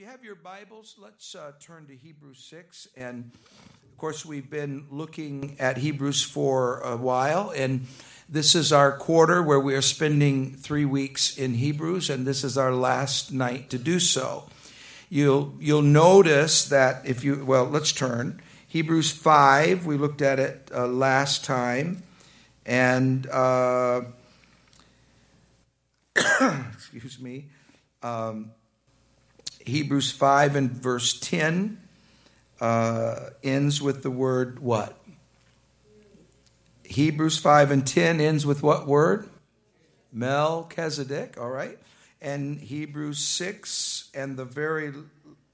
you have your Bibles, let's uh, turn to Hebrews 6. And of course, we've been looking at Hebrews for a while. And this is our quarter where we are spending three weeks in Hebrews, and this is our last night to do so. You'll, you'll notice that if you, well, let's turn. Hebrews 5, we looked at it uh, last time. And, uh, excuse me. Um, Hebrews 5 and verse 10 uh, ends with the word what? Hebrews 5 and 10 ends with what word? Melchizedek, all right. And Hebrews 6 and the very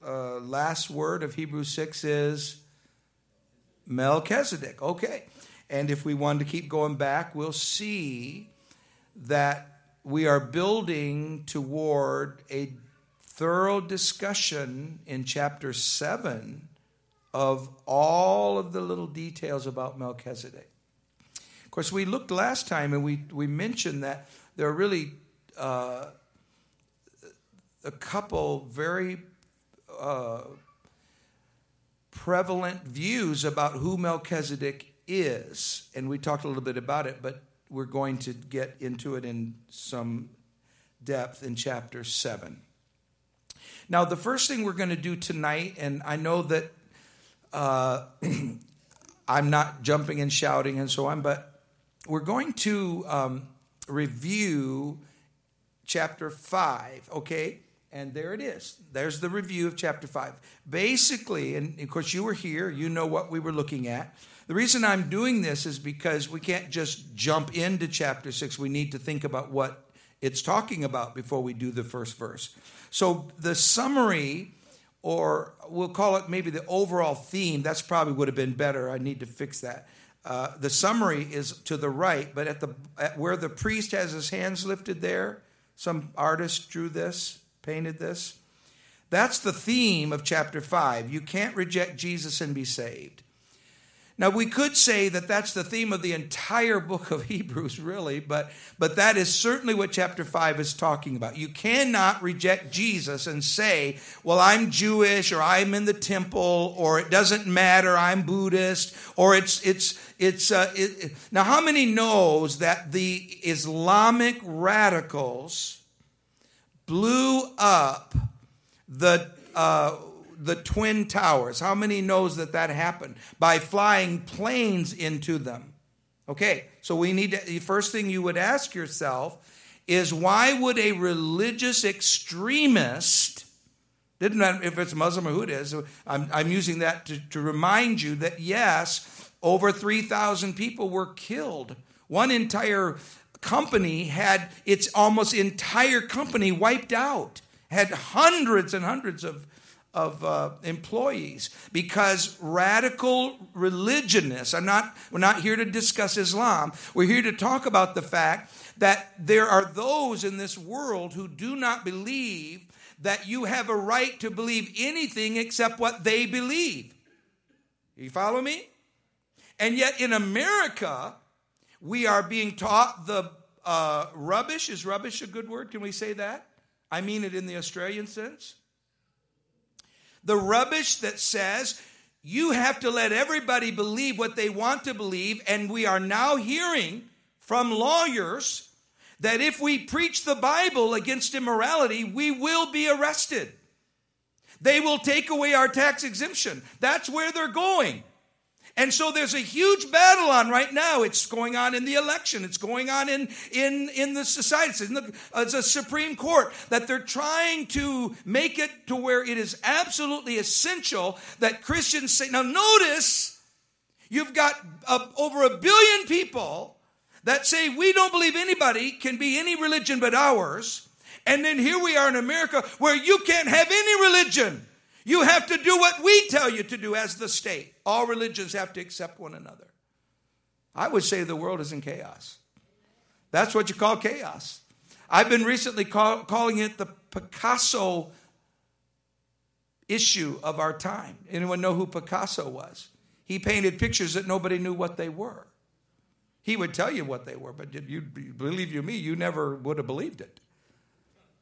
uh, last word of Hebrews 6 is Melchizedek. Okay. And if we want to keep going back, we'll see that we are building toward a thorough discussion in chapter 7 of all of the little details about Melchizedek. Of course, we looked last time and we, we mentioned that there are really uh, a couple very uh, prevalent views about who Melchizedek is. And we talked a little bit about it, but we're going to get into it in some depth in chapter 7. Now, the first thing we're going to do tonight, and I know that uh, I'm not jumping and shouting and so on, but we're going to um, review chapter 5, okay? And there it is. There's the review of chapter 5. Basically, and of course, you were here, you know what we were looking at. The reason I'm doing this is because we can't just jump into chapter 6. We need to think about what it's talking about before we do the first verse. So the summary, or we'll call it maybe the overall theme, that's probably would have been better. I need to fix that. Uh, the summary is to the right, but at the at where the priest has his hands lifted there, some artist drew this, painted this. That's the theme of chapter 5. You can't reject Jesus and be saved. Now, we could say that that's the theme of the entire book of Hebrews, really, but, but that is certainly what chapter 5 is talking about. You cannot reject Jesus and say, well, I'm Jewish, or I'm in the temple, or it doesn't matter, I'm Buddhist, or it's, it's, it's, uh, it, now, how many knows that the Islamic radicals blew up the, uh, the Twin Towers. How many knows that that happened? By flying planes into them. Okay, so we need to, the first thing you would ask yourself is why would a religious extremist, didn't matter if it's Muslim or who it is, I'm, I'm using that to, to remind you that yes, over 3,000 people were killed. One entire company had its almost entire company wiped out, had hundreds and hundreds of of uh, employees. Because radical religionists I'm not we're not here to discuss Islam. We're here to talk about the fact that there are those in this world who do not believe that you have a right to believe anything except what they believe. You follow me? And yet in America we are being taught the uh, rubbish. Is rubbish a good word? Can we say that? I mean it in the Australian sense the rubbish that says you have to let everybody believe what they want to believe. And we are now hearing from lawyers that if we preach the Bible against immorality, we will be arrested. They will take away our tax exemption. That's where they're going. And so there's a huge battle on right now. It's going on in the election. It's going on in, in, in the society. It's, the, uh, it's a Supreme Court that they're trying to make it to where it is absolutely essential that Christians say. Now, notice you've got a, over a billion people that say we don't believe anybody can be any religion but ours. And then here we are in America where you can't have any religion. You have to do what we tell you to do as the state. All religions have to accept one another. I would say the world is in chaos. That's what you call chaos. I've been recently call, calling it the Picasso issue of our time. Anyone know who Picasso was? He painted pictures that nobody knew what they were. He would tell you what they were, but did you believe you me, you never would have believed it.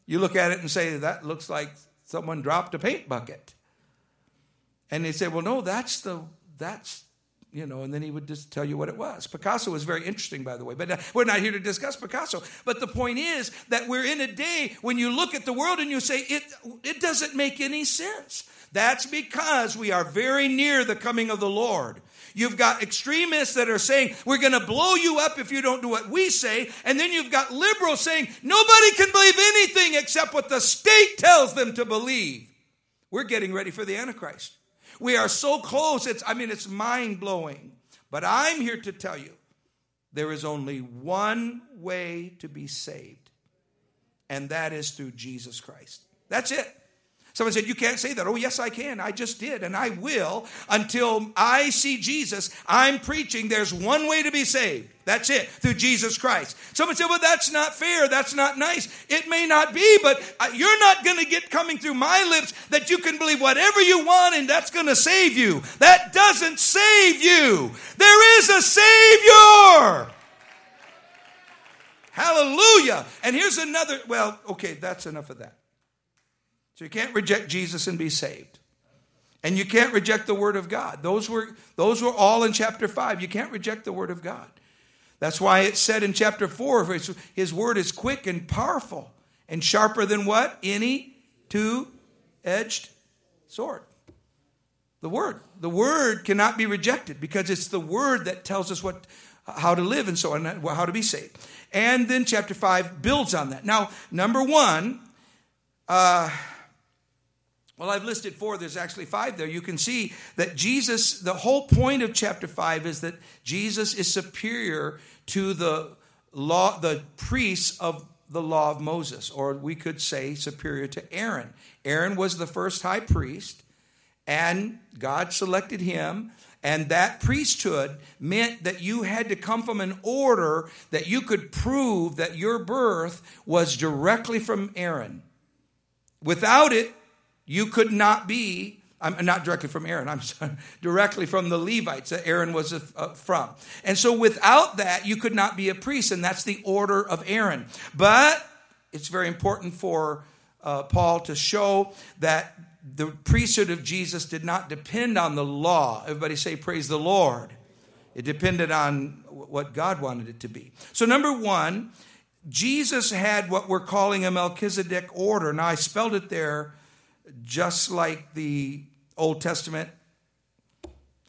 You look at it and say that looks like someone dropped a paint bucket. And they said, well, no, that's the, that's, you know, and then he would just tell you what it was. Picasso was very interesting, by the way, but uh, we're not here to discuss Picasso. But the point is that we're in a day when you look at the world and you say, it, it doesn't make any sense. That's because we are very near the coming of the Lord. You've got extremists that are saying, we're going to blow you up if you don't do what we say. And then you've got liberals saying, nobody can believe anything except what the state tells them to believe. We're getting ready for the Antichrist. We are so close. It's, I mean, it's mind blowing. But I'm here to tell you there is only one way to be saved, and that is through Jesus Christ. That's it. Someone said, You can't say that. Oh, yes, I can. I just did, and I will until I see Jesus. I'm preaching there's one way to be saved. That's it, through Jesus Christ. Someone said, Well, that's not fair. That's not nice. It may not be, but uh, you're not going to get coming through my lips that you can believe whatever you want and that's going to save you. That doesn't save you. There is a Savior. Hallelujah. And here's another, well, okay, that's enough of that. So you can't reject Jesus and be saved. And you can't reject the word of God. Those were those were all in chapter 5. You can't reject the word of God. That's why it said in chapter 4 his word is quick and powerful and sharper than what? Any two-edged sword. The word. The word cannot be rejected because it's the word that tells us what how to live and so on, how to be saved. And then chapter 5 builds on that. Now, number 1, uh, well, I've listed four. There's actually five there. You can see that Jesus, the whole point of chapter five is that Jesus is superior to the law, the priests of the law of Moses, or we could say superior to Aaron. Aaron was the first high priest, and God selected him. And that priesthood meant that you had to come from an order that you could prove that your birth was directly from Aaron. Without it, you could not be, I'm not directly from Aaron, I'm sorry, directly from the Levites that Aaron was uh, from. And so without that, you could not be a priest, and that's the order of Aaron. But it's very important for uh, Paul to show that the priesthood of Jesus did not depend on the law. Everybody say, Praise the Lord. It depended on what God wanted it to be. So, number one, Jesus had what we're calling a Melchizedek order. Now, I spelled it there just like the Old Testament.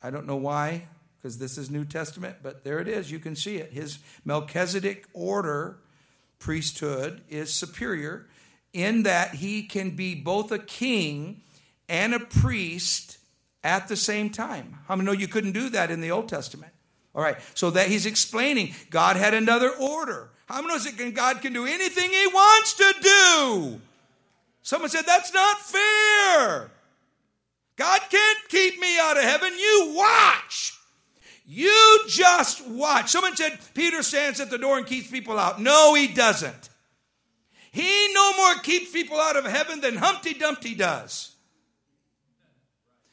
I don't know why, because this is New Testament, but there it is. You can see it. His Melchizedek order, priesthood, is superior in that he can be both a king and a priest at the same time. How many know you couldn't do that in the Old Testament? All right, so that he's explaining God had another order. How many knows that God can do anything he wants to do? Someone said, That's not fair. God can't keep me out of heaven. You watch. You just watch. Someone said, Peter stands at the door and keeps people out. No, he doesn't. He no more keeps people out of heaven than Humpty Dumpty does.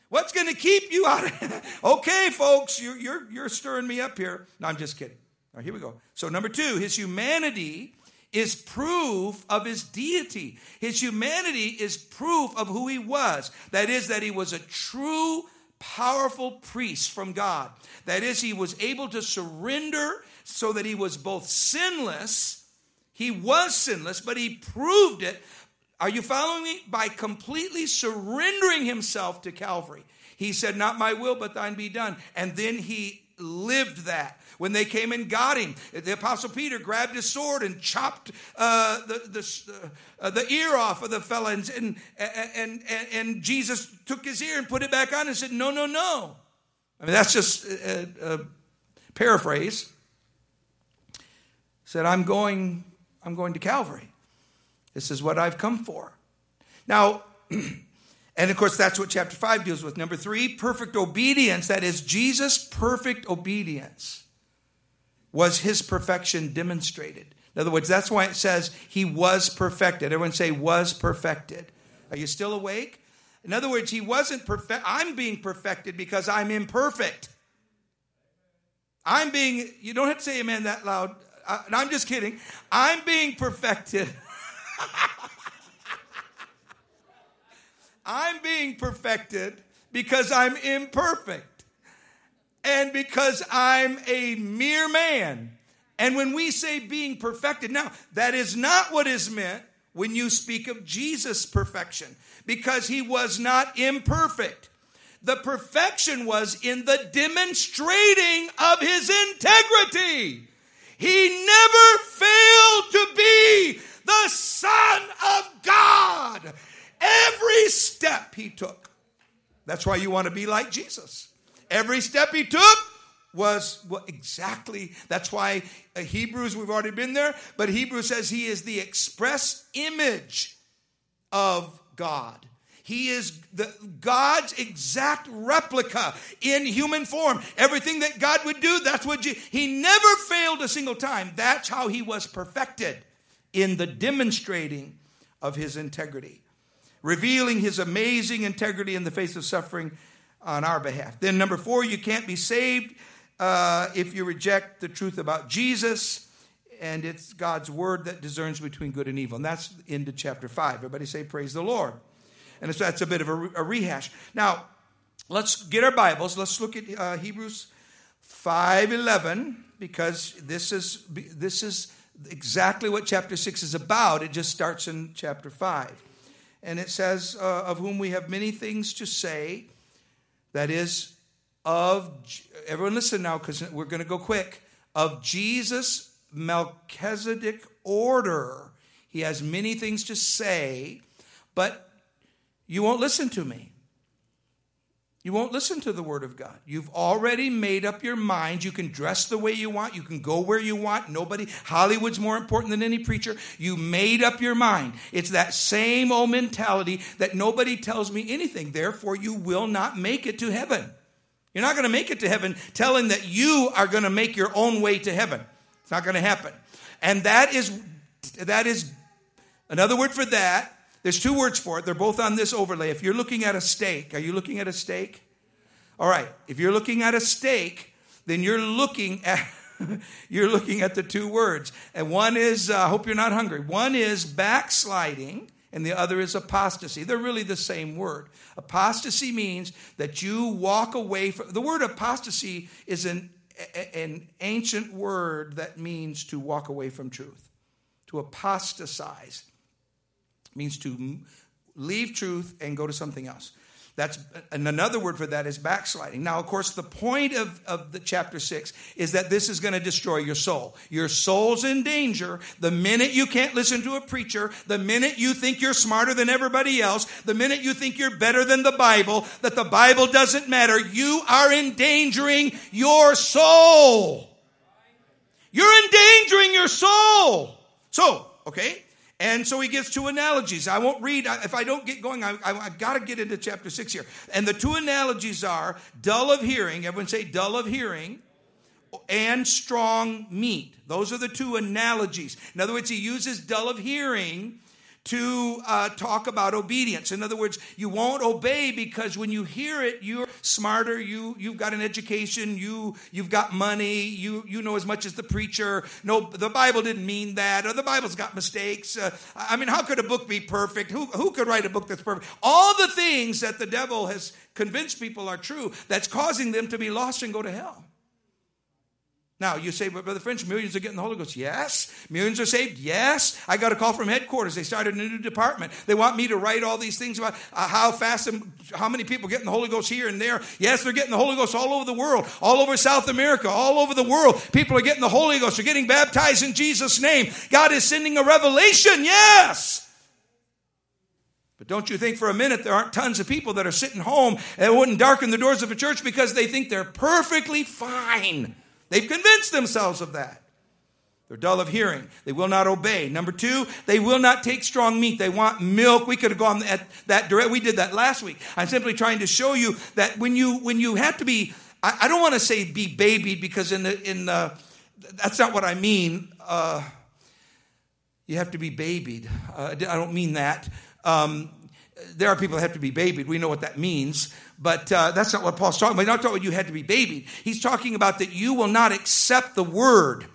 What's going to keep you out of? Okay, folks, you're, you're, you're stirring me up here. No, I'm just kidding. All right, here we go. So, number two, his humanity is proof of his deity. His humanity is proof of who he was. That is, that he was a true, powerful priest from God. That is, he was able to surrender so that he was both sinless, he was sinless, but he proved it. Are you following me? By completely surrendering himself to Calvary. He said, Not my will, but thine be done. And then he lived that when they came and got him. The Apostle Peter grabbed his sword and chopped uh, the, the, uh, the ear off of the fellow, and, and, and, and, Jesus took his ear and put it back on and said, No, no, no. I mean, that's just a, a paraphrase. Said, I'm going, I'm going to Calvary. This is what I've come for. Now, and of course, that's what chapter 5 deals with. Number three, perfect obedience. That is Jesus' perfect obedience was his perfection demonstrated. In other words, that's why it says he was perfected. Everyone say, was perfected. Are you still awake? In other words, he wasn't perfect. I'm being perfected because I'm imperfect. I'm being, you don't have to say amen that loud. Uh, I'm just kidding. I'm being perfected. I'm being perfected because I'm imperfect and because I'm a mere man. And when we say being perfected, now that is not what is meant when you speak of Jesus' perfection because he was not imperfect. The perfection was in the demonstrating of his integrity. He never failed to be the Son of God. Every step he took. That's why you want to be like Jesus. Every step he took was well, exactly that's why uh, Hebrews we've already been there but Hebrews says he is the express image of God he is the, God's exact replica in human form. Everything that God would do, that's what Je- he never failed a single time. That's how he was perfected in the demonstrating of his integrity, revealing his amazing integrity in the face of suffering on our behalf. Then, number four, you can't be saved uh, if you reject the truth about Jesus. And it's God's word that discerns between good and evil. And that's into chapter 5. Everybody say, Praise the Lord. And so that's a bit of a, a rehash. Now, let's get our Bibles. Let's look at uh, Hebrews 5.11 because this is, this is exactly what chapter 6 is about. It just starts in chapter 5. And it says, uh, Of whom we have many things to say, that is, of, everyone listen now because we're going to go quick, of Jesus Melchizedek order. He has many things to say, but you won't listen to me. You won't listen to the Word of God. You've already made up your mind. You can dress the way you want. You can go where you want. Nobody, Hollywood's more important than any preacher. You made up your mind. It's that same old mentality that nobody tells me anything. Therefore, you will not make it to heaven. You're not going to make it to heaven telling that you are going to make your own way to heaven. It's not going to happen. And that is, that is another word for that there's two words for it. They're both on this overlay. If you're looking at a steak, are you looking at a steak? All right. If you're looking at a steak, then you're looking at you're looking at the two words. And one is I uh, hope you're not hungry. One is backsliding and the other is apostasy. They're really the same word. Apostasy means that you walk away from the word apostasy is an an ancient word that means to walk away from truth, to apostatize means to leave truth and go to something else. That's and another word for that is backsliding. Now, of course, the point of, of the chapter six is that this is going to destroy your soul. Your soul's in danger the minute you can't listen to a preacher, the minute you think you're smarter than everybody else, the minute you think you're better than the Bible, that the Bible doesn't matter. You are endangering your soul. You're endangering your soul. So, okay, and so he gives two analogies. I won't read, if I don't get going, I, I, have got to get into chapter 6 here. And the two analogies are dull of hearing, everyone say dull of hearing, and strong meat. Those are the two analogies. In other words, he uses dull of hearing to uh, talk about obedience. In other words, you won't obey because when you hear it, you're smarter. You you've got an education. You you've got money. You you know as much as the preacher. No, the Bible didn't mean that, or the Bible's got mistakes. Uh, I mean, how could a book be perfect? Who who could write a book that's perfect? All the things that the devil has convinced people are true. That's causing them to be lost and go to hell. Now, you say, but Brother French, millions are getting the Holy Ghost. Yes. Millions are saved. Yes. I got a call from headquarters. They started a new department. They want me to write all these things about uh, how fast and how many people getting the Holy Ghost here and there. Yes, they're getting the Holy Ghost all over the world, all over South America, all over the world. People are getting the Holy Ghost. They're getting baptized in Jesus' name. God is sending a revelation. Yes. But don't you think for a minute there aren't tons of people that are sitting home and wouldn't darken the doors of a church because they think they're perfectly fine. They've convinced themselves of that. They're dull of hearing. They will not obey. Number two, they will not take strong meat. They want milk. We could have gone at that direct. We did that last week. I'm simply trying to show you that when you when you have to be, I, I don't want to say be babied because in the in the that's not what I mean. Uh, you have to be babied. Uh, I don't mean that. Um, there are people that have to be babied. We know what that means. But uh, that's not what Paul's talking about. He's not talking about you had to be babied. He's talking about that you will not accept the word.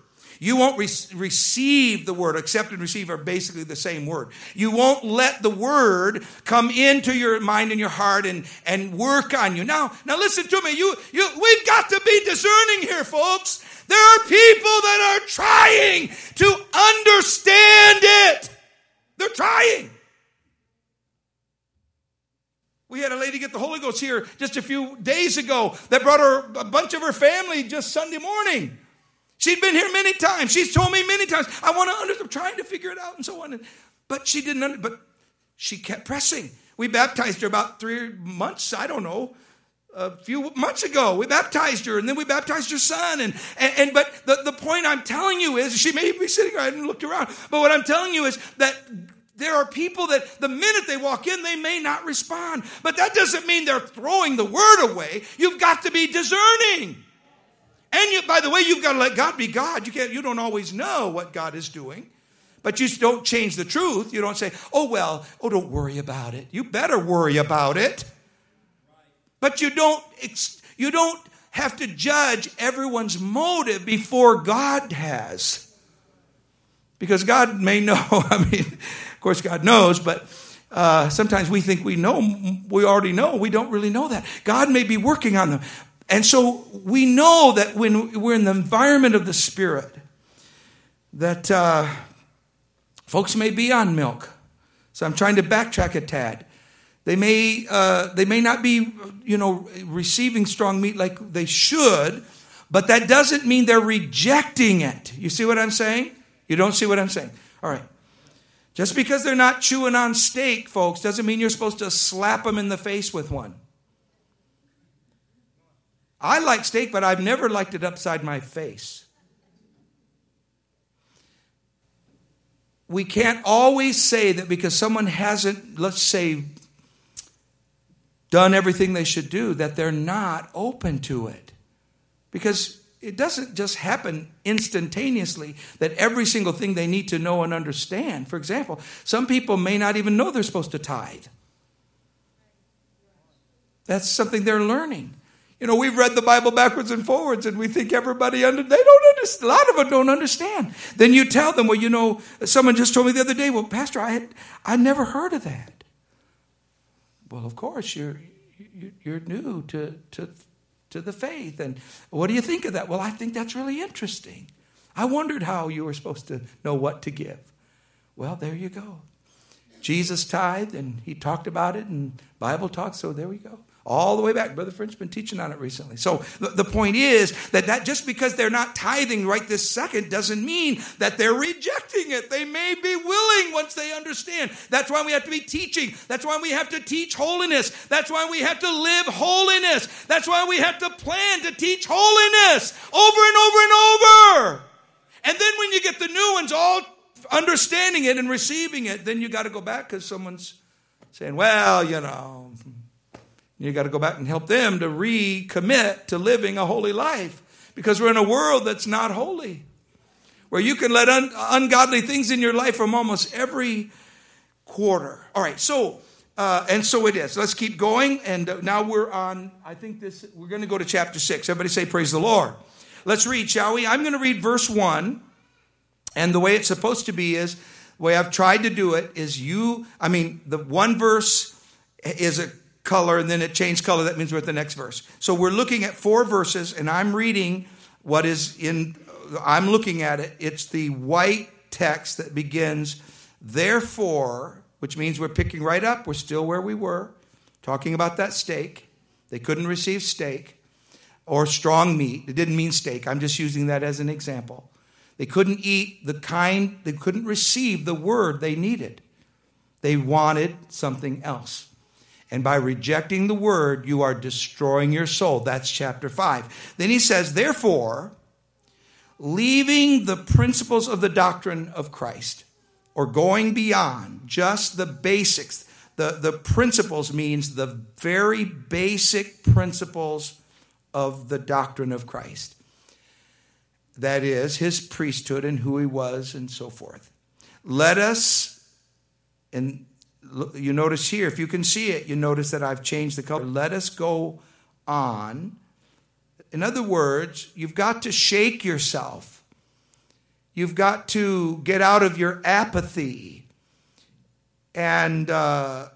You won't re- receive the word. Accept and receive are basically the same word. You won't let the word come into your mind and your heart and, and work on you. Now, now listen to me. You, you, we've got to be discerning here, folks. There are people that are trying to understand it. They're trying. We had a lady get the Holy Ghost here just a few days ago that brought her a bunch of her family just Sunday morning. She'd been here many times. She's told me many times, I want to understand, trying to figure it out and so on. And, But she didn't, under, but she kept pressing. We baptized her about three months, I don't know, a few months ago. We baptized her, and then we baptized her son. And, and, and but the, the point I'm telling you is, she may be sitting, I hadn't looked around, but what I'm telling you is that there are people that the minute they walk in, they may not respond. But that doesn't mean they're throwing the word away. You've got to be discerning. And you, by the way, you've got to let God be God. You can't, you don't always know what God is doing. But you don't change the truth. You don't say, oh, well, oh, don't worry about it. You better worry about it. But you don't, you don't have to judge everyone's motive before God has. Because God may know, I mean, of course, God knows, but uh, sometimes we think we know, we already know. We don't really know that. God may be working on them. And so we know that when we're in the environment of the Spirit, that uh, folks may be on milk. So I'm trying to backtrack a tad. They may, uh, they may not be, you know, receiving strong meat like they should, but that doesn't mean they're rejecting it. You see what I'm saying? You don't see what I'm saying? All right. Just because they're not chewing on steak, folks, doesn't mean you're supposed to slap them in the face with one. I like steak, but I've never liked it upside my face. We can't always say that because someone hasn't, let's say, done everything they should do, that they're not open to it. Because it doesn't just happen instantaneously that every single thing they need to know and understand. For example, some people may not even know they're supposed to tithe. That's something they're learning. You know, we've read the Bible backwards and forwards, and we think everybody under they don't understand. A lot of them don't understand. Then you tell them, well, you know, someone just told me the other day, well, Pastor, I had I never heard of that. Well, of course, you're you're new to to to the faith. And what do you think of that? Well, I think that's really interesting. I wondered how you were supposed to know what to give. Well, there you go. Jesus tithed and he talked about it and Bible talk, so there we go all the way back. Brother French's been teaching on it recently. So the, the point is that, that just because they're not tithing right this second doesn't mean that they're rejecting it. They may be willing once they understand. That's why we have to be teaching. That's why we have to teach holiness. That's why we have to live holiness. That's why we have to plan to teach holiness over and over and over. And then when you get the new ones all understanding it and receiving it, then you got to go back because someone's saying, well, you know, you got to go back and help them to recommit to living a holy life because we're in a world that's not holy, where you can let un- ungodly things in your life from almost every quarter. All right, so. Uh, and so it is. Let's keep going. And uh, now we're on, I think this, we're going to go to chapter 6. Everybody say, Praise the Lord. Let's read, shall we? I'm going to read verse 1. And the way it's supposed to be is, the way I've tried to do it is you, I mean, the one verse is a color and then it changed color. That means we're at the next verse. So we're looking at four verses and I'm reading what is in, I'm looking at it. It's the white text that begins, therefore, which means we're picking right up. We're still where we were, talking about that steak. They couldn't receive steak or strong meat. It didn't mean steak. I'm just using that as an example. They couldn't eat the kind, they couldn't receive the word they needed. They wanted something else. And by rejecting the word, you are destroying your soul. That's chapter 5. Then he says, therefore, leaving the principles of the doctrine of Christ, or going beyond just the basics, the, the principles means the very basic principles of the doctrine of Christ. That is, his priesthood and who he was, and so forth. Let us, and you notice here, if you can see it, you notice that I've changed the color. Let us go on. In other words, you've got to shake yourself You've got to get out of your apathy and uh,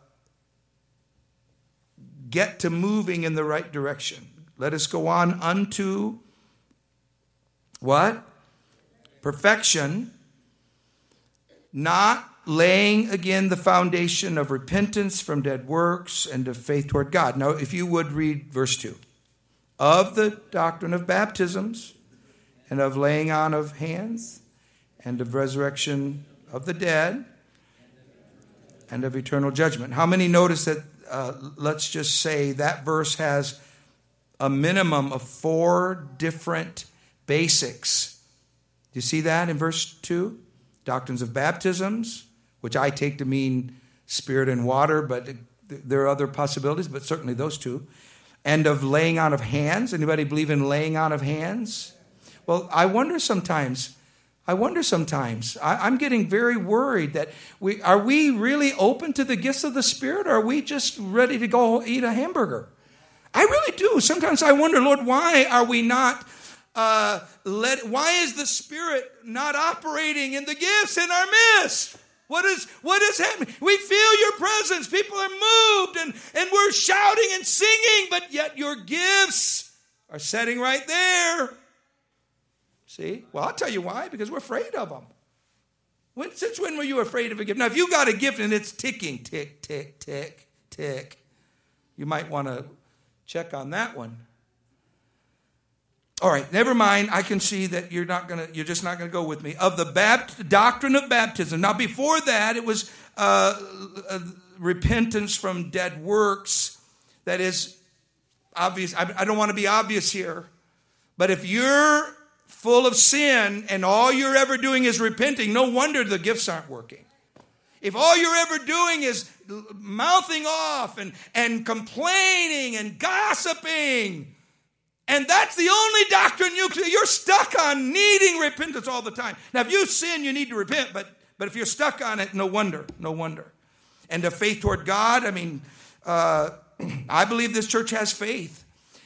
get to moving in the right direction. Let us go on unto what? Perfection, not laying again the foundation of repentance from dead works and of faith toward God. Now, if you would read verse 2 of the doctrine of baptisms and of laying on of hands and of resurrection of the dead and of eternal judgment. How many notice that? Uh, let's just say that verse has a minimum of four different basics. Do you see that in verse 2? Doctrines of baptisms, which I take to mean spirit and water, but there are other possibilities, but certainly those two. And of laying on of hands. Anybody believe in laying on of hands? Well, I wonder sometimes. I wonder sometimes. I, am getting very worried that we are we really open to the gifts of the Spirit, or are we just ready to go eat a hamburger? I really do. Sometimes I wonder, Lord, why are we not uh, let? Why is the Spirit not operating in the gifts in our midst? What is what is happening? We feel your presence. People are moved and, and we're shouting and singing, but yet your gifts are sitting right there. See? Well, I'll tell you why, because we're afraid of them. When, since when were you afraid of a gift? Now, if you got a gift and it's ticking, tick, tick, tick, tick, you might want to check on that one. All right, never mind. I can see that you're not gonna, you're just not gonna go with me. Of the bapt- doctrine of baptism. Now, before that, it was uh, uh, repentance from dead works. That is obvious. I, I don't want to be obvious here, but if you're full of sin and all you're ever doing is repenting, no wonder the gifts aren't working. If all you're ever doing is mouthing off and, and complaining and gossiping, and that's the only doctrine you you're stuck on needing repentance all the time. Now, if you sin, you need to repent, but but if you're stuck on it, no wonder, no wonder. And the faith toward God, I mean, uh, I believe this church has faith.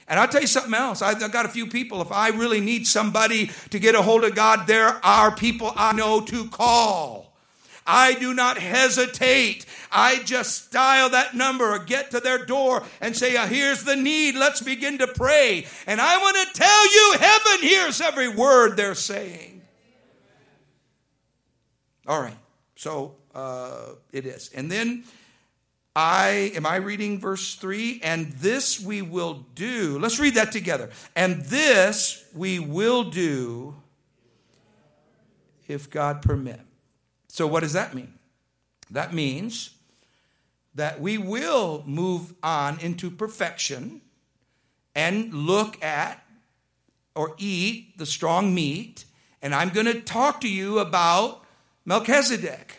And I'll tell you something else. I've got a few people. If I really need somebody to get a hold of God, there are people I know to call. I do not hesitate. I just dial that number or get to their door and say, uh, Here's the need. Let's begin to pray. And I want to tell you, heaven hears every word they're saying. All right. So uh, it is. And then I, am I reading verse 3? And this we will do. Let's read that together. And this we will do if God permit. So, what does that mean? That means that we will move on into perfection and look at or eat the strong meat. And I'm going to talk to you about Melchizedek.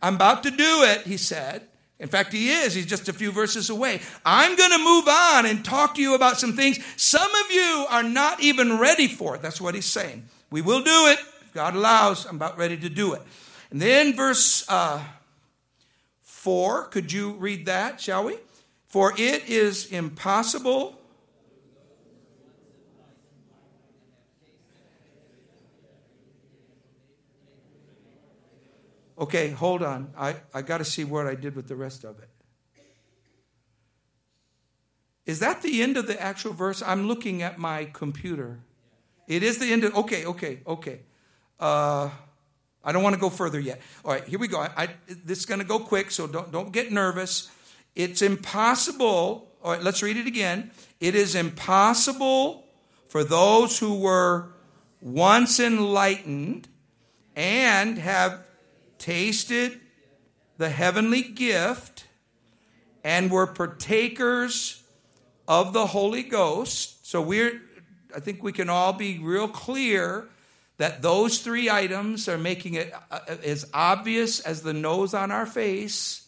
I'm about to do it, he said. In fact, he is. He's just a few verses away. I'm going to move on and talk to you about some things some of you are not even ready for. it. That's what he's saying. We will do it. If God allows, I'm about ready to do it. And then verse uh, 4, could you read that, shall we? For it is impossible. Okay, hold on. I, I got to see what I did with the rest of it. Is that the end of the actual verse? I'm looking at my computer. It is the end of. Okay, okay, okay. Uh, I don't want to go further yet. All right, here we go. I, I, this is going to go quick, so don't, don't get nervous. It's impossible. All right, let's read it again. It is impossible for those who were once enlightened and have tasted the heavenly gift and were partakers of the Holy Ghost. So we're, I think we can all be real clear that those three items are making it uh, uh, as obvious as the nose on our face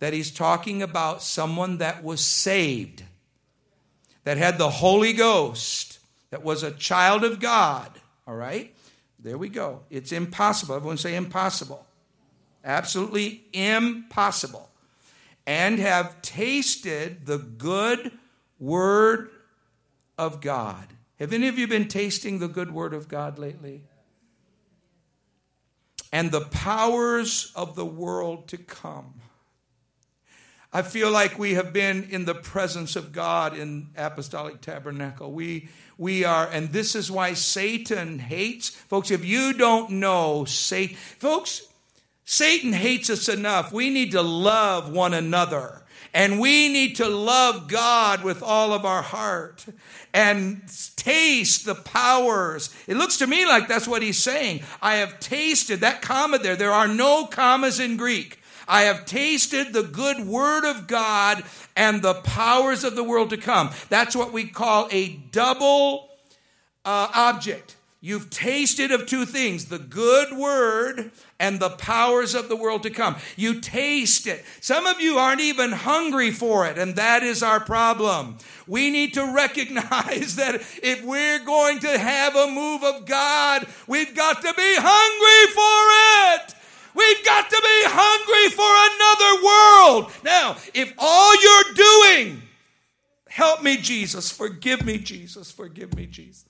that he's talking about someone that was saved, that had the Holy Ghost, that was a child of God. All right? There we go. It's impossible. Everyone say impossible. Absolutely impossible. And have tasted the good word of God. Have any of you been tasting the good word of God lately? and the powers of the world to come. I feel like we have been in the presence of God in Apostolic Tabernacle. We, we are, and this is why Satan hates. Folks, if you don't know, Satan, folks, Satan hates us enough. We need to love one another. And we need to love God with all of our heart and taste the powers. It looks to me like that's what he's saying. I have tasted that comma there. There are no commas in Greek. I have tasted the good word of God and the powers of the world to come. That's what we call a double uh, object. You've tasted of two things the good word and the powers of the world to come. You taste it. Some of you aren't even hungry for it, and that is our problem. We need to recognize that if we're going to have a move of God, we've got to be hungry for it. We've got to be hungry for another world. Now, if all you're doing, help me, Jesus, forgive me, Jesus, forgive me, Jesus.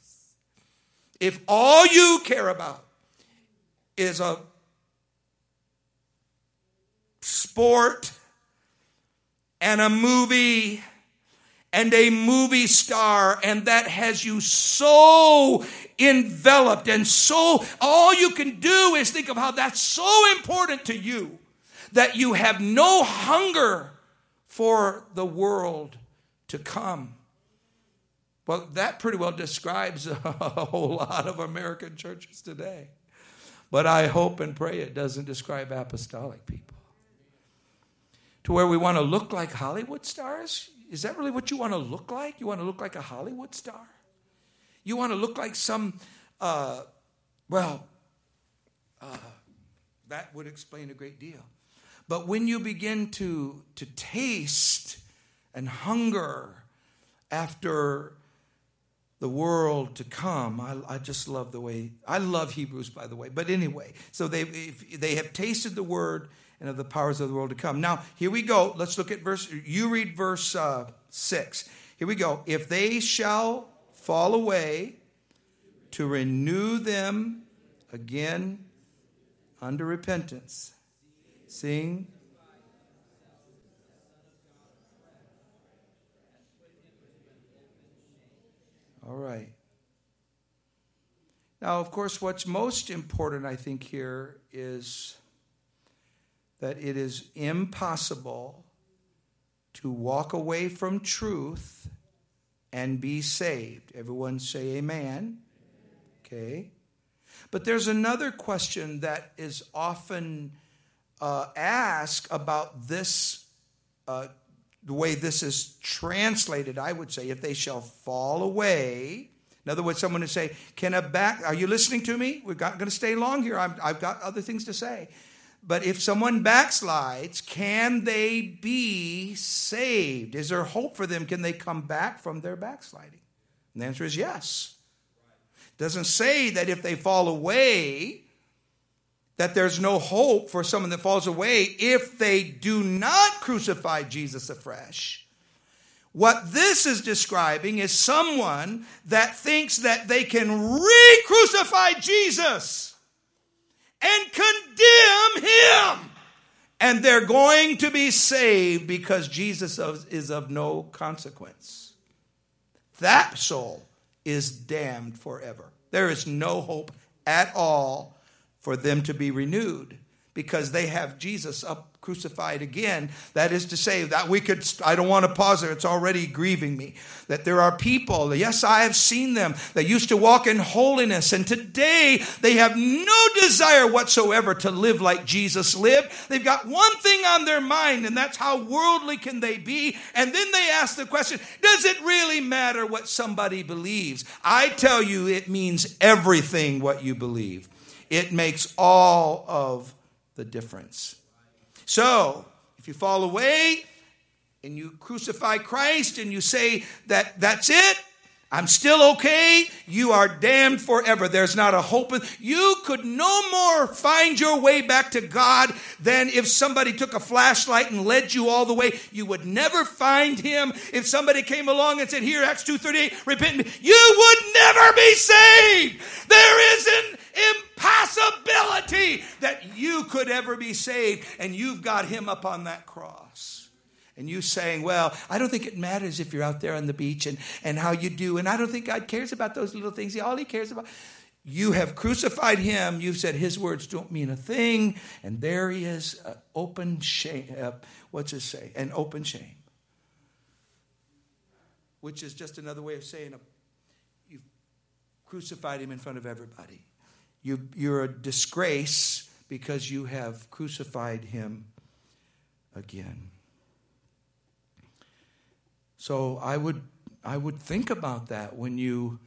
If all you care about is a sport and a movie and a movie star, and that has you so enveloped and so, all you can do is think of how that's so important to you that you have no hunger for the world to come. Well, that pretty well describes a whole lot of American churches today. But I hope and pray it doesn't describe apostolic people. To where we want to look like Hollywood stars? Is that really what you want to look like? You want to look like a Hollywood star? You want to look like some, uh, well, uh, that would explain a great deal. But when you begin to, to taste and hunger after the world to come. I, I, just love the way I love Hebrews, by the way. But anyway, so they they have tasted the word and of the powers of the world to come. Now here we go. Let's look at verse. You read verse uh, six. Here we go. If they shall fall away, to renew them again under repentance, seeing All right. Now, of course, what's most important, I think, here is that it is impossible to walk away from truth and be saved. Everyone say amen. Okay. But there's another question that is often uh, asked about this uh, the way this is translated, I would say, if they shall fall away. In other words, someone would say, Can a back, are you listening to me? We're not going to stay long here. i have got other things to say. But if someone backslides, can they be saved? Is there hope for them? Can they come back from their backsliding? And the answer is yes. It doesn't say that if they fall away, that there's no hope for someone that falls away if they do not crucify Jesus afresh. What this is describing is someone that thinks that they can re crucify Jesus and condemn him. And they're going to be saved because Jesus is of no consequence. That soul is damned forever. There is no hope at all for them to be renewed because they have Jesus up crucified again. That is to say, that we could, I don't want to pause there, it's already grieving me. That there are people, yes, I have seen them, that used to walk in holiness, and today they have no desire whatsoever to live like Jesus lived. They've got one thing on their mind, and that's how worldly can they be. And then they ask the question, does it really matter what somebody believes? I tell you, it means everything what you believe. It makes all of the difference. So, if you fall away and you crucify Christ and you say that that's it, I'm still okay. You are damned forever. There's not a hope. You could no more find your way back to God than if somebody took a flashlight and led you all the way. You would never find him. If somebody came along and said, here, Acts 2.38, repent you would never be saved. There is an impossibility that you could ever be saved. And you've got him up on that cross and you saying, Well, I don't think it matters if you're out there on the beach and, and how you do, and I don't think God cares about those little things. All He cares about. You have crucified him. You've said his words don't mean a thing. And there he is, uh, open shame. Uh, what's it say? An open shame. Which is just another way of saying a, uh, you've crucified him in front of everybody. You, you're a disgrace because you have crucified him again. So I would, I would think about that when you,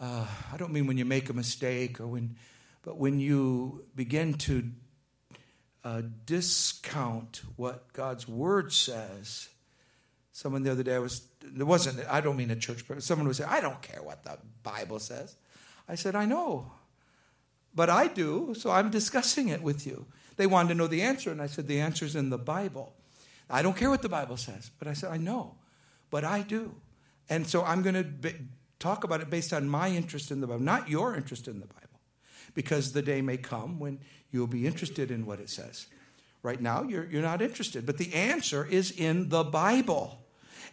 uh, I don't mean when you make a mistake or when, but when you begin to uh, discount what God's word says. Someone the other day I was, there wasn't, I don't mean a church, but someone would say, I don't care what the Bible says. I said, I know, but I do, so I'm discussing it with you. They wanted to know the answer, and I said, The answer's in the Bible. I don't care what the Bible says, but I said, I know but I do. And so I'm going to talk about it based on my interest in the Bible, not your interest in the Bible, because the day may come when you'll be interested in what it says. Right now, you're, you're not interested, but the answer is in the Bible.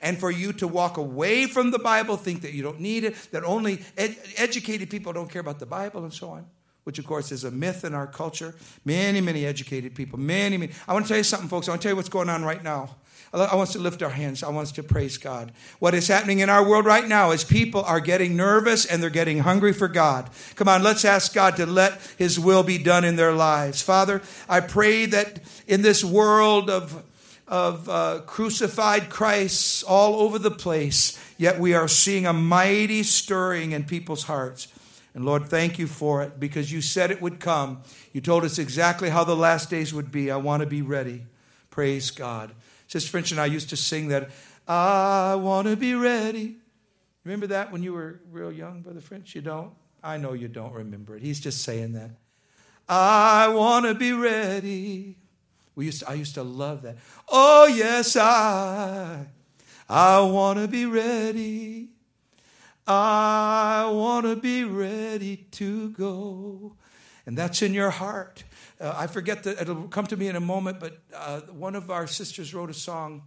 And for you to walk away from the Bible, think that you don't need it, that only ed- educated people don't care about the Bible, and so on, which of course is a myth in our culture. Many, many educated people, many, many. I want to tell you something, folks. I want to tell you what's going on right now. I want us to lift our hands. I want us to praise God. What is happening in our world right now is people are getting nervous and they're getting hungry for God. Come on, let's ask God to let His will be done in their lives. Father, I pray that in this world of of uh, crucified Christ all over the place, yet we are seeing a mighty stirring in people's hearts. And Lord, thank you for it because you said it would come. You told us exactly how the last days would be. I want to be ready. Praise God. Sister French and I used to sing that, I want to be ready. Remember that when you were real young, Brother French? You don't? I know you don't remember it. He's just saying that. I want to be ready. We used to, I used to love that. Oh, yes, I, I want to be ready. I want to be ready to go. And that's in your heart. Uh, I forget that it'll come to me in a moment, but uh, one of our sisters wrote a song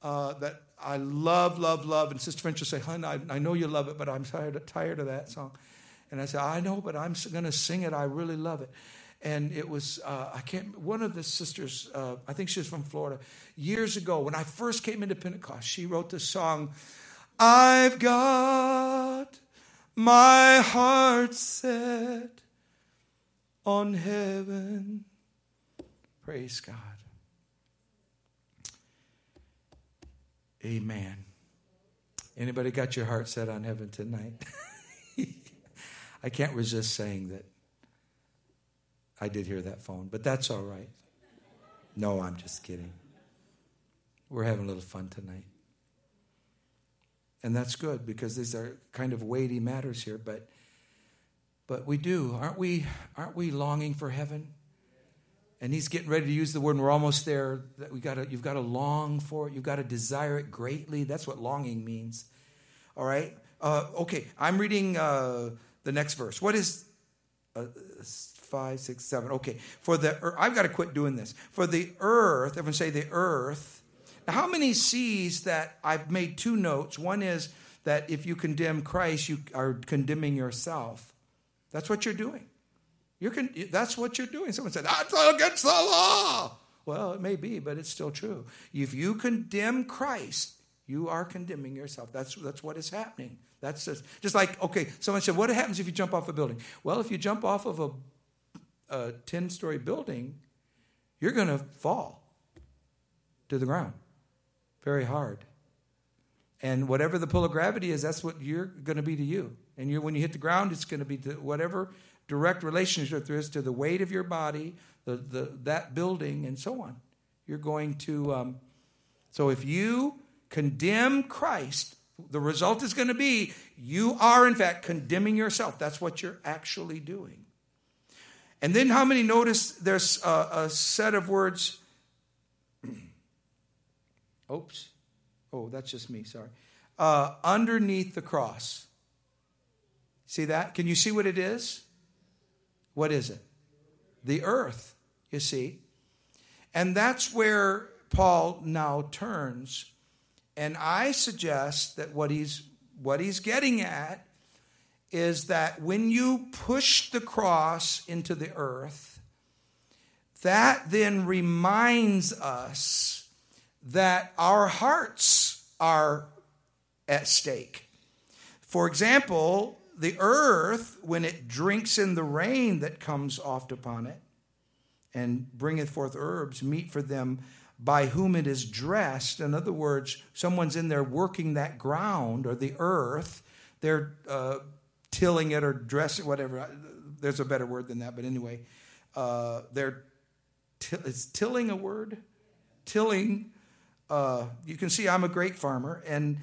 uh, that I love, love, love. And Sister French will say, Hun, I, I know you love it, but I'm tired, tired of that song. And I said, I know, but I'm going to sing it. I really love it. And it was, uh, I can't, one of the sisters, uh, I think she's from Florida, years ago, when I first came into Pentecost, she wrote this song, I've got my heart set on heaven. Praise God. Amen. Anybody got your heart set on heaven tonight? I can't resist saying that I did hear that phone, but that's all right. No, I'm just kidding. We're having a little fun tonight. And that's good because these are kind of weighty matters here, but but we do. Aren't we, aren't we longing for heaven? And he's getting ready to use the word, and we're almost there. That we gotta, you've got to long for it. You've got to desire it greatly. That's what longing means. All right? Uh, okay, I'm reading uh, the next verse. What is uh, five, six, seven? Okay, for the I've got to quit doing this. For the earth, everyone say the earth. Now, how many sees that I've made two notes? One is that if you condemn Christ, you are condemning yourself. That's what you're doing. You're con- that's what you're doing. Someone said, that's against the law. Well, it may be, but it's still true. If you condemn Christ, you are condemning yourself. That's, that's what is happening. That's just, just like, okay, someone said, what happens if you jump off a building? Well, if you jump off of a, a 10 story building, you're going to fall to the ground very hard. And whatever the pull of gravity is, that's what you're going to be to you. And you, when you hit the ground, it's going to be to whatever direct relationship there is to the weight of your body, the, the, that building, and so on. You're going to. Um, so if you condemn Christ, The result is going to be you are, in fact, condemning yourself. That's what you're actually doing. And then, how many notice there's a, a set of words? Oops. Oh, that's just me, sorry. Uh, underneath the cross. See that? Can you see what it is? What is it? The earth, you see. And that's where Paul now turns and I suggest that what he's what he's getting at is that when you push the cross into the earth, that then reminds us that our hearts are at stake. For example, the earth, when it drinks in the rain that comes oft upon it, and bringeth forth herbs, meet for them by whom it is dressed. In other words, someone's in there working that ground or the earth. They're uh, tilling it or dressing, whatever. There's a better word than that, but anyway, uh, they're t- is tilling a word? Tilling. Uh, you can see I'm a great farmer and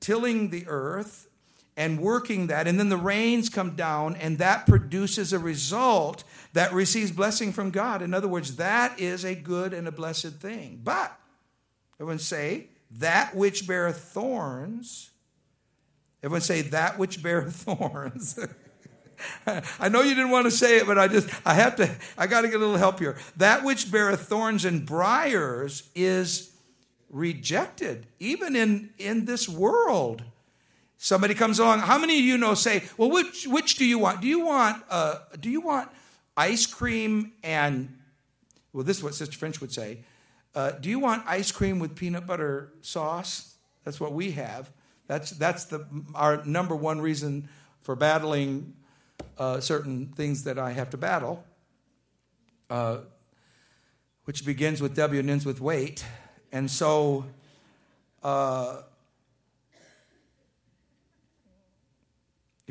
tilling the earth and working that. And then the rains come down, and that produces a result that receives blessing from God. In other words, that is a good and a blessed thing. But, everyone say, that which beareth thorns. Everyone say, that which beareth thorns. I know you didn't want to say it, but I just, I have to, I got to get a little help here. That which beareth thorns and briars is rejected, even in, in this world. Somebody comes along. How many of you know? Say, well, which which do you want? Do you want uh, do you want ice cream and well, this is what Sister French would say. Uh, do you want ice cream with peanut butter sauce? That's what we have. That's that's the our number one reason for battling uh, certain things that I have to battle, uh, which begins with W and ends with weight, and so. Uh,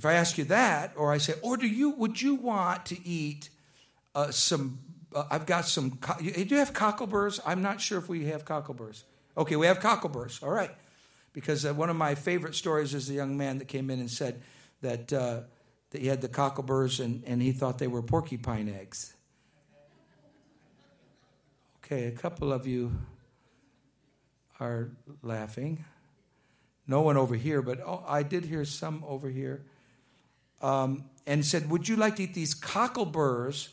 If I ask you that, or I say, or do you would you want to eat uh, some? Uh, I've got some. Do you have cockleburs? I'm not sure if we have cockleburs. Okay, we have cockleburs. All right, because uh, one of my favorite stories is the young man that came in and said that uh, that he had the cockleburs and, and he thought they were porcupine eggs. Okay, a couple of you are laughing. No one over here, but oh, I did hear some over here um, and said, Would you like to eat these cockleburs?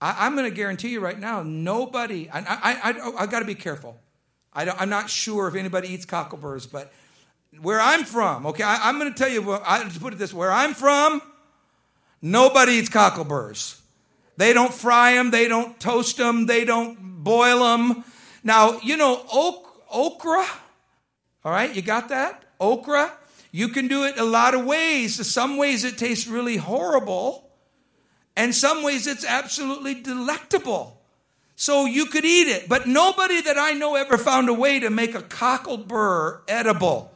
I, am going to guarantee you right now, nobody, I, I, I, I got to be careful. I am not sure if anybody eats cockleburs, but where I'm from, okay, I, am going to tell you, I just put it this where I'm from, nobody eats cockleburs. They don't fry them, they don't toast them, they don't boil them. Now, you know, okra, all right, you got that? Okra, you can do it a lot of ways. Some ways it tastes really horrible, and some ways it's absolutely delectable. So you could eat it, but nobody that I know ever found a way to make a cocklebur edible.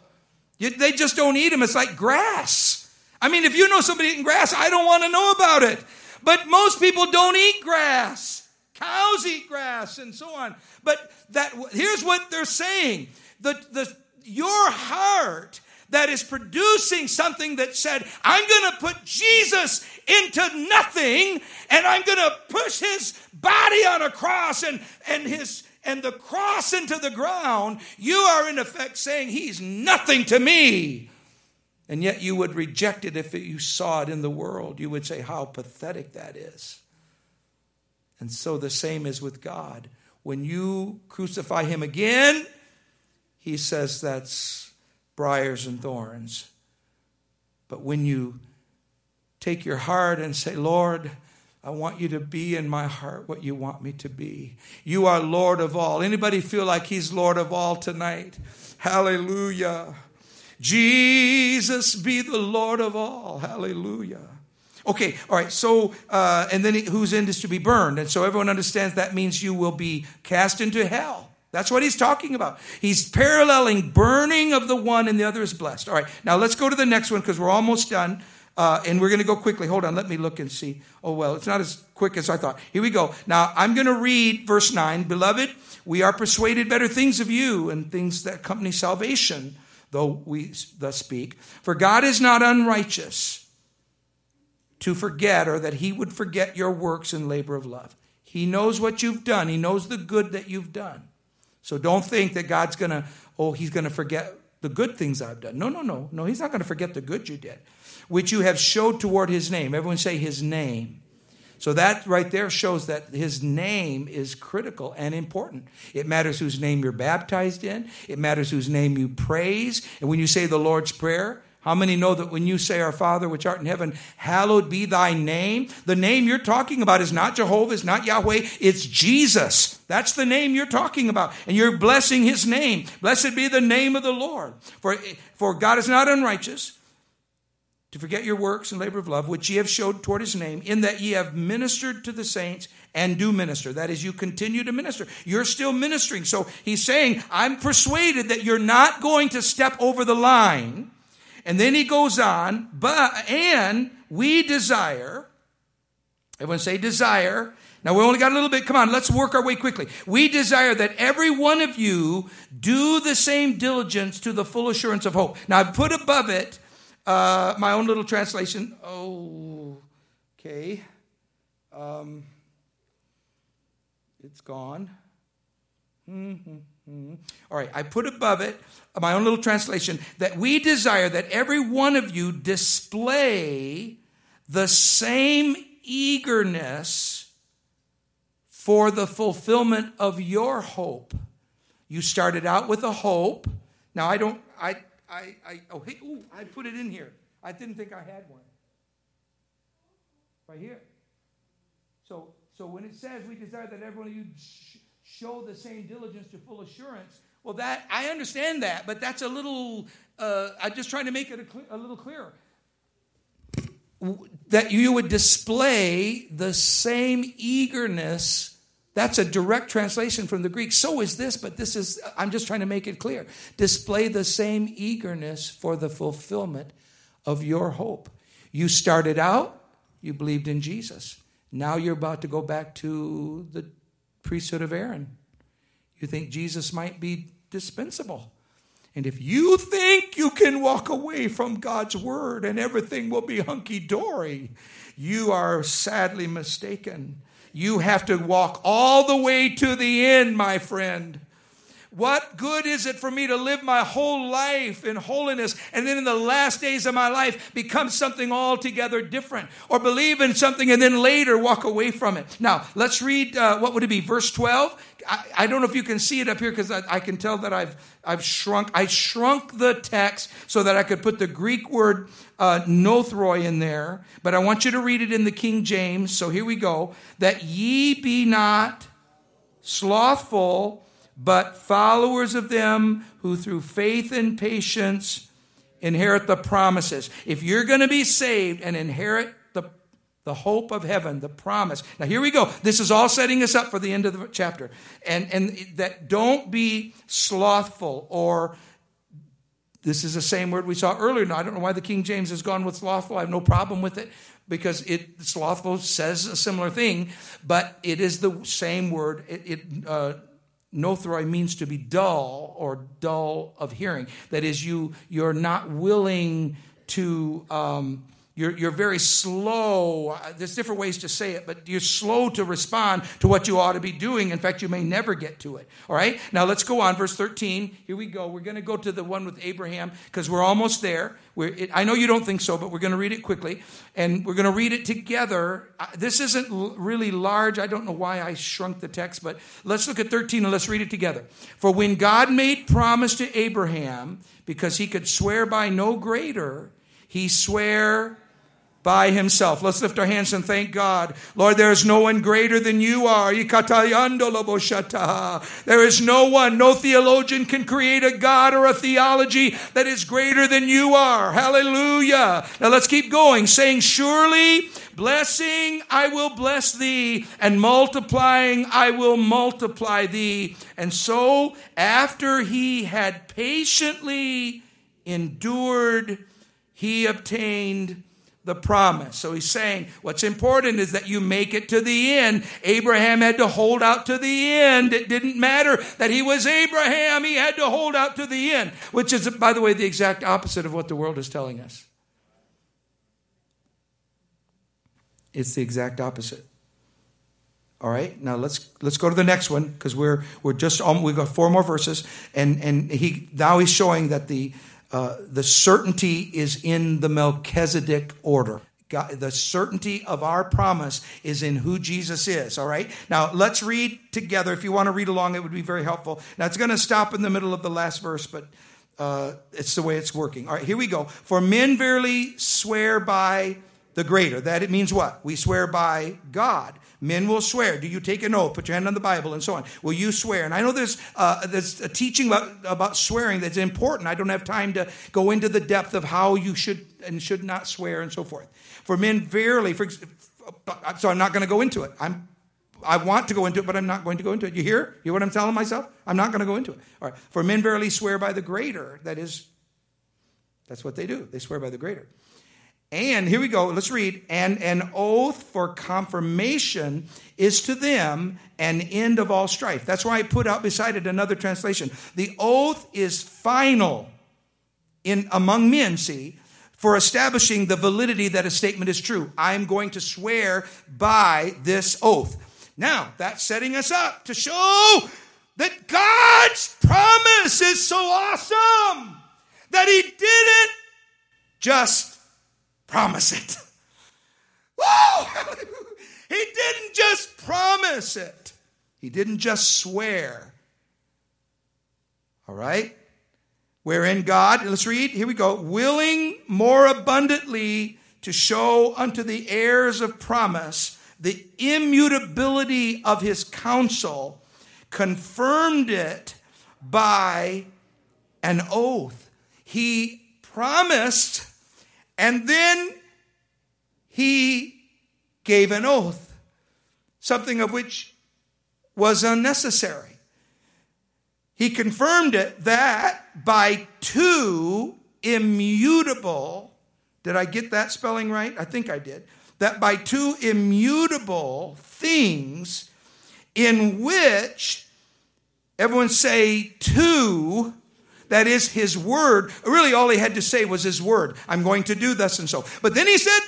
You, they just don't eat them. It's like grass. I mean, if you know somebody eating grass, I don't want to know about it. But most people don't eat grass. Cows eat grass and so on. But that here's what they're saying. The, the, your heart that is producing something that said, I'm going to put Jesus into nothing and I'm going to push his body on a cross and, and his and the cross into the ground, you are in effect saying he's nothing to me. And yet you would reject it if you saw it in the world. You would say how pathetic that is. And so the same is with God. When you crucify him again, he says that's briars and thorns. But when you take your heart and say, Lord, I want you to be in my heart what you want me to be. You are Lord of all. Anybody feel like he's Lord of all tonight? Hallelujah. Jesus be the Lord of all. Hallelujah. Okay, all right. So, uh, and then whose end is to be burned, and so everyone understands that means you will be cast into hell. That's what he's talking about. He's paralleling burning of the one and the other is blessed. All right, now let's go to the next one because we're almost done. Uh, and we're going to go quickly. Hold on, let me look and see. Oh, well, it's not as quick as I thought. Here we go. Now, I'm going to read verse 9. Beloved, we are persuaded better things of you and things that accompany salvation, though we thus speak. For God is not unrighteous to forget, or that he would forget your works and labor of love. He knows what you've done, he knows the good that you've done. So don't think that God's going to, oh, he's going to forget the good things I've done. No, no, no. No, he's not going to forget the good you did, which you have showed toward his name. Everyone say his name. So that right there shows that his name is critical and important. It matters whose name you're baptized in, it matters whose name you praise. And when you say the Lord's Prayer, how many know that when you say, Our Father which art in heaven, hallowed be thy name? The name you're talking about is not Jehovah, it's not Yahweh, it's Jesus. That's the name you're talking about. And you're blessing his name. Blessed be the name of the Lord. For, for God is not unrighteous to forget your works and labor of love, which ye have showed toward his name, in that ye have ministered to the saints and do minister. That is, you continue to minister. You're still ministering. So he's saying, I'm persuaded that you're not going to step over the line. And then he goes on, but, and we desire, everyone say desire. Now we only got a little bit. Come on, let's work our way quickly. We desire that every one of you do the same diligence to the full assurance of hope. Now I've put above it uh, my own little translation. Oh, okay. Um, it's gone. Mm-hmm. Mm-hmm. All right, I put above it uh, my own little translation that we desire that every one of you display the same eagerness for the fulfillment of your hope. You started out with a hope. Now I don't I I, I, oh, hey, ooh, I put it in here. I didn't think I had one. Right here. So, so when it says we desire that everyone of you show the same diligence to full assurance, well, that I understand that, but that's a little. Uh, I'm just trying to make it a, cl- a little clearer. That you would display the same eagerness that's a direct translation from the Greek. So is this, but this is, I'm just trying to make it clear. Display the same eagerness for the fulfillment of your hope. You started out, you believed in Jesus. Now you're about to go back to the priesthood of Aaron. You think Jesus might be dispensable. And if you think you can walk away from God's word and everything will be hunky dory, you are sadly mistaken. You have to walk all the way to the end, my friend. What good is it for me to live my whole life in holiness and then in the last days of my life become something altogether different or believe in something and then later walk away from it? Now, let's read, uh, what would it be, verse 12? I, don't know if you can see it up here because I, I, can tell that I've, I've shrunk. I shrunk the text so that I could put the Greek word uh, nothroi in there, but I want you to read it in the King James. So here we go. That ye be not slothful, but followers of them who through faith and patience inherit the promises. If you're going to be saved and inherit the, the hope of heaven, the promise. Now here we go. This is all setting us up for the end of the chapter. And, and that don't be slothful or this is the same word we saw earlier. Now, I don't know why the King James has gone with slothful. I have no problem with it because it slothful says a similar thing, but it is the same word. It, it uh, Nothroi means to be dull or dull of hearing. That is, you, you're not willing to um, you're, you're very slow. There's different ways to say it, but you're slow to respond to what you ought to be doing. In fact, you may never get to it. All right? Now let's go on. Verse 13. Here we go. We're going to go to the one with Abraham because we're almost there. We're, it, I know you don't think so, but we're going to read it quickly. And we're going to read it together. This isn't really large. I don't know why I shrunk the text, but let's look at 13 and let's read it together. For when God made promise to Abraham, because he could swear by no greater, he sware by himself. Let's lift our hands and thank God. Lord, there is no one greater than you are. There is no one, no theologian can create a God or a theology that is greater than you are. Hallelujah. Now let's keep going, saying, Surely blessing I will bless thee, and multiplying I will multiply thee. And so, after he had patiently endured, he obtained the promise. So he's saying what's important is that you make it to the end. Abraham had to hold out to the end. It didn't matter that he was Abraham. He had to hold out to the end, which is, by the way, the exact opposite of what the world is telling us. It's the exact opposite. All right, now let's let's go to the next one because we're we're just um, we've got four more verses, and and he now he's showing that the uh, the certainty is in the Melchizedek order. God, the certainty of our promise is in who Jesus is. All right. Now let's read together. If you want to read along, it would be very helpful. Now it's going to stop in the middle of the last verse, but uh, it's the way it's working. All right. Here we go. For men verily swear by the greater. That it means what? We swear by God. Men will swear. Do you take an oath? Put your hand on the Bible and so on. Will you swear? And I know there's uh, there's a teaching about, about swearing that's important. I don't have time to go into the depth of how you should and should not swear and so forth. For men, verily, for so I'm not going to go into it. I'm I want to go into it, but I'm not going to go into it. You hear? You hear what I'm telling myself? I'm not going to go into it. All right. For men verily swear by the greater. That is, that's what they do. They swear by the greater. And here we go, let's read. And an oath for confirmation is to them an end of all strife. That's why I put out beside it another translation. The oath is final in among men, see, for establishing the validity that a statement is true. I'm going to swear by this oath. Now, that's setting us up to show that God's promise is so awesome that He didn't just promise it. Whoa! He didn't just promise it, he didn't just swear. All right? Wherein God, let's read, here we go, willing more abundantly to show unto the heirs of promise the immutability of his counsel, confirmed it by an oath. He promised and then he gave an oath, something of which was unnecessary. He confirmed it that by two immutable, did I get that spelling right? I think I did. That by two immutable things in which, everyone say two, that is his word. Really, all he had to say was his word. I'm going to do this and so. But then he said,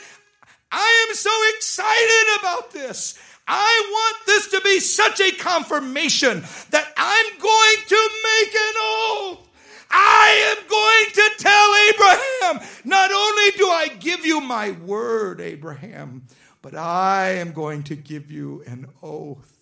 I am so excited about this. I want this to be such a confirmation that I'm going to make an oath. I am going to tell Abraham, not only do I give you my word, Abraham, but I am going to give you an oath,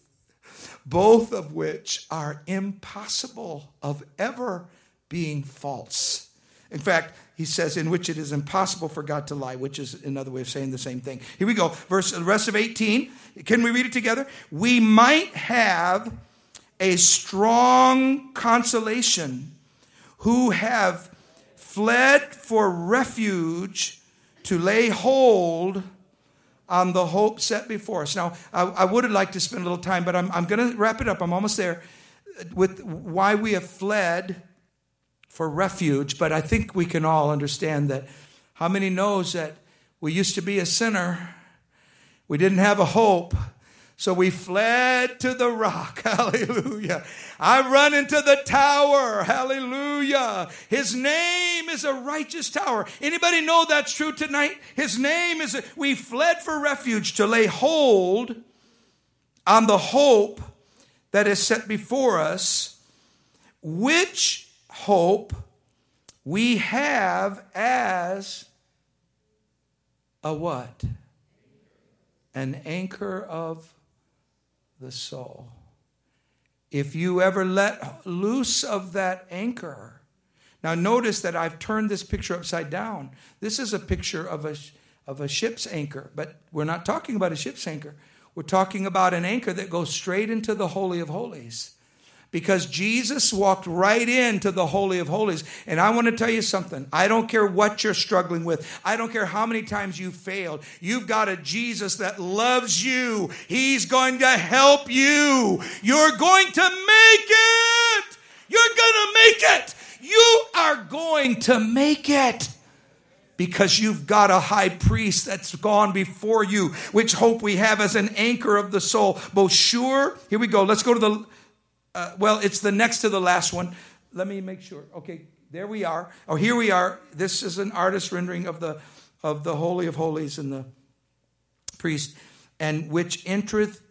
both of which are impossible of ever being false. In fact, he says, in which it is impossible for God to lie, which is another way of saying the same thing. Here we go. Verse the rest of 18. Can we read it together? We might have a strong consolation who have fled for refuge to lay hold on the hope set before us. Now, I, I would have liked to spend a little time, but I'm, I'm going to wrap it up. I'm almost there with why we have fled for refuge, but I think we can all understand that how many knows that we used to be a sinner, we didn't have a hope, so we fled to the rock. Hallelujah. I run into the tower. Hallelujah. His name is a righteous tower. Anybody know that's true tonight? His name is a, we fled for refuge to lay hold on the hope that is set before us, which hope we have as a what? An anchor of the soul. If you ever let loose of that anchor, now notice that I've turned this picture upside down. This is a picture of a, of a ship's anchor, but we're not talking about a ship's anchor. We're talking about an anchor that goes straight into the Holy of Holies because Jesus walked right into the Holy of Holies. And I want to tell you something. I don't care what you're struggling with, I don't care how many times you've failed. You've got a Jesus that loves you, He's going to help you. You're going to make it. You're going to make it. You are going to make it because you've got a high priest that's gone before you, which hope we have as an anchor of the soul, both sure. Here we go. Let's go to the, uh, well, it's the next to the last one. Let me make sure. Okay, there we are. Oh, here we are. This is an artist rendering of the of the holy of holies and the priest, and which entereth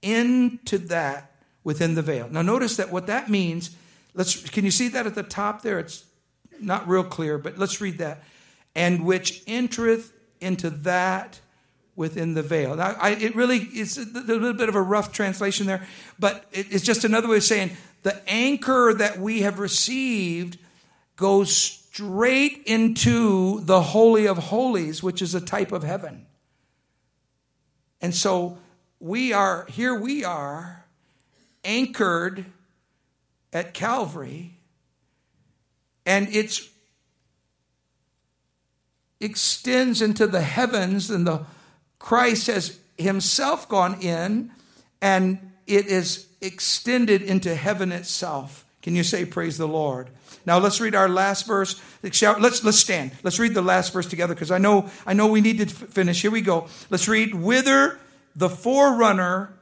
into that within the veil. Now, notice that what that means. Let's. Can you see that at the top there? It's not real clear, but let's read that and which entereth into that within the veil. Now, I, it really is a little bit of a rough translation there, but it's just another way of saying the anchor that we have received goes straight into the Holy of Holies, which is a type of heaven. And so we are, here we are, anchored at Calvary, and it's extends into the heavens, and the Christ has himself gone in, and it is extended into heaven itself. Can you say praise the Lord? Now let's read our last verse. Let's let's stand. Let's read the last verse together because I know I know we need to finish. Here we go. Let's read. Whither the forerunner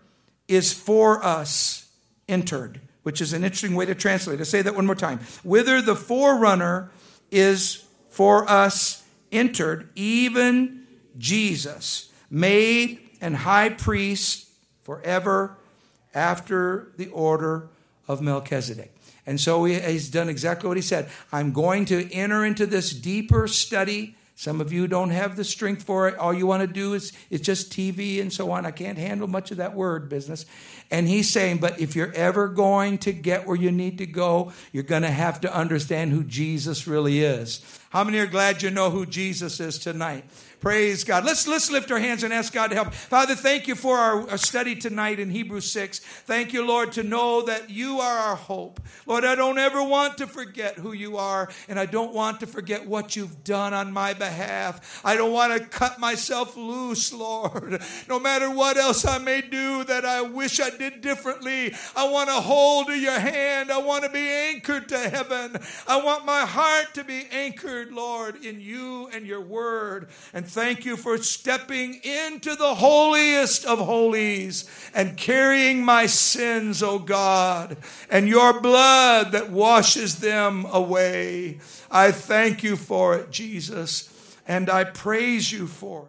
is for us entered, which is an interesting way to translate. Let's say that one more time. Whither the forerunner is for us entered, even Jesus, made and high priest forever after the order of Melchizedek. And so he, he's done exactly what he said. I'm going to enter into this deeper study. Some of you don't have the strength for it. All you want to do is it's just TV and so on. I can't handle much of that word business. And he's saying, but if you're ever going to get where you need to go, you're going to have to understand who Jesus really is. How many are glad you know who Jesus is tonight? Praise God. Let's, let's lift our hands and ask God to help. Father, thank you for our, our study tonight in Hebrews 6. Thank you, Lord, to know that you are our hope. Lord, I don't ever want to forget who you are, and I don't want to forget what you've done on my behalf. I don't want to cut myself loose, Lord. No matter what else I may do that I wish I did differently, I want to hold to your hand. I want to be anchored to heaven. I want my heart to be anchored, Lord, in you and your word. And thank you for stepping into the holiest of holies and carrying my sins, O God, and your blood that washes them away. I thank you for it, Jesus, and I praise you for it.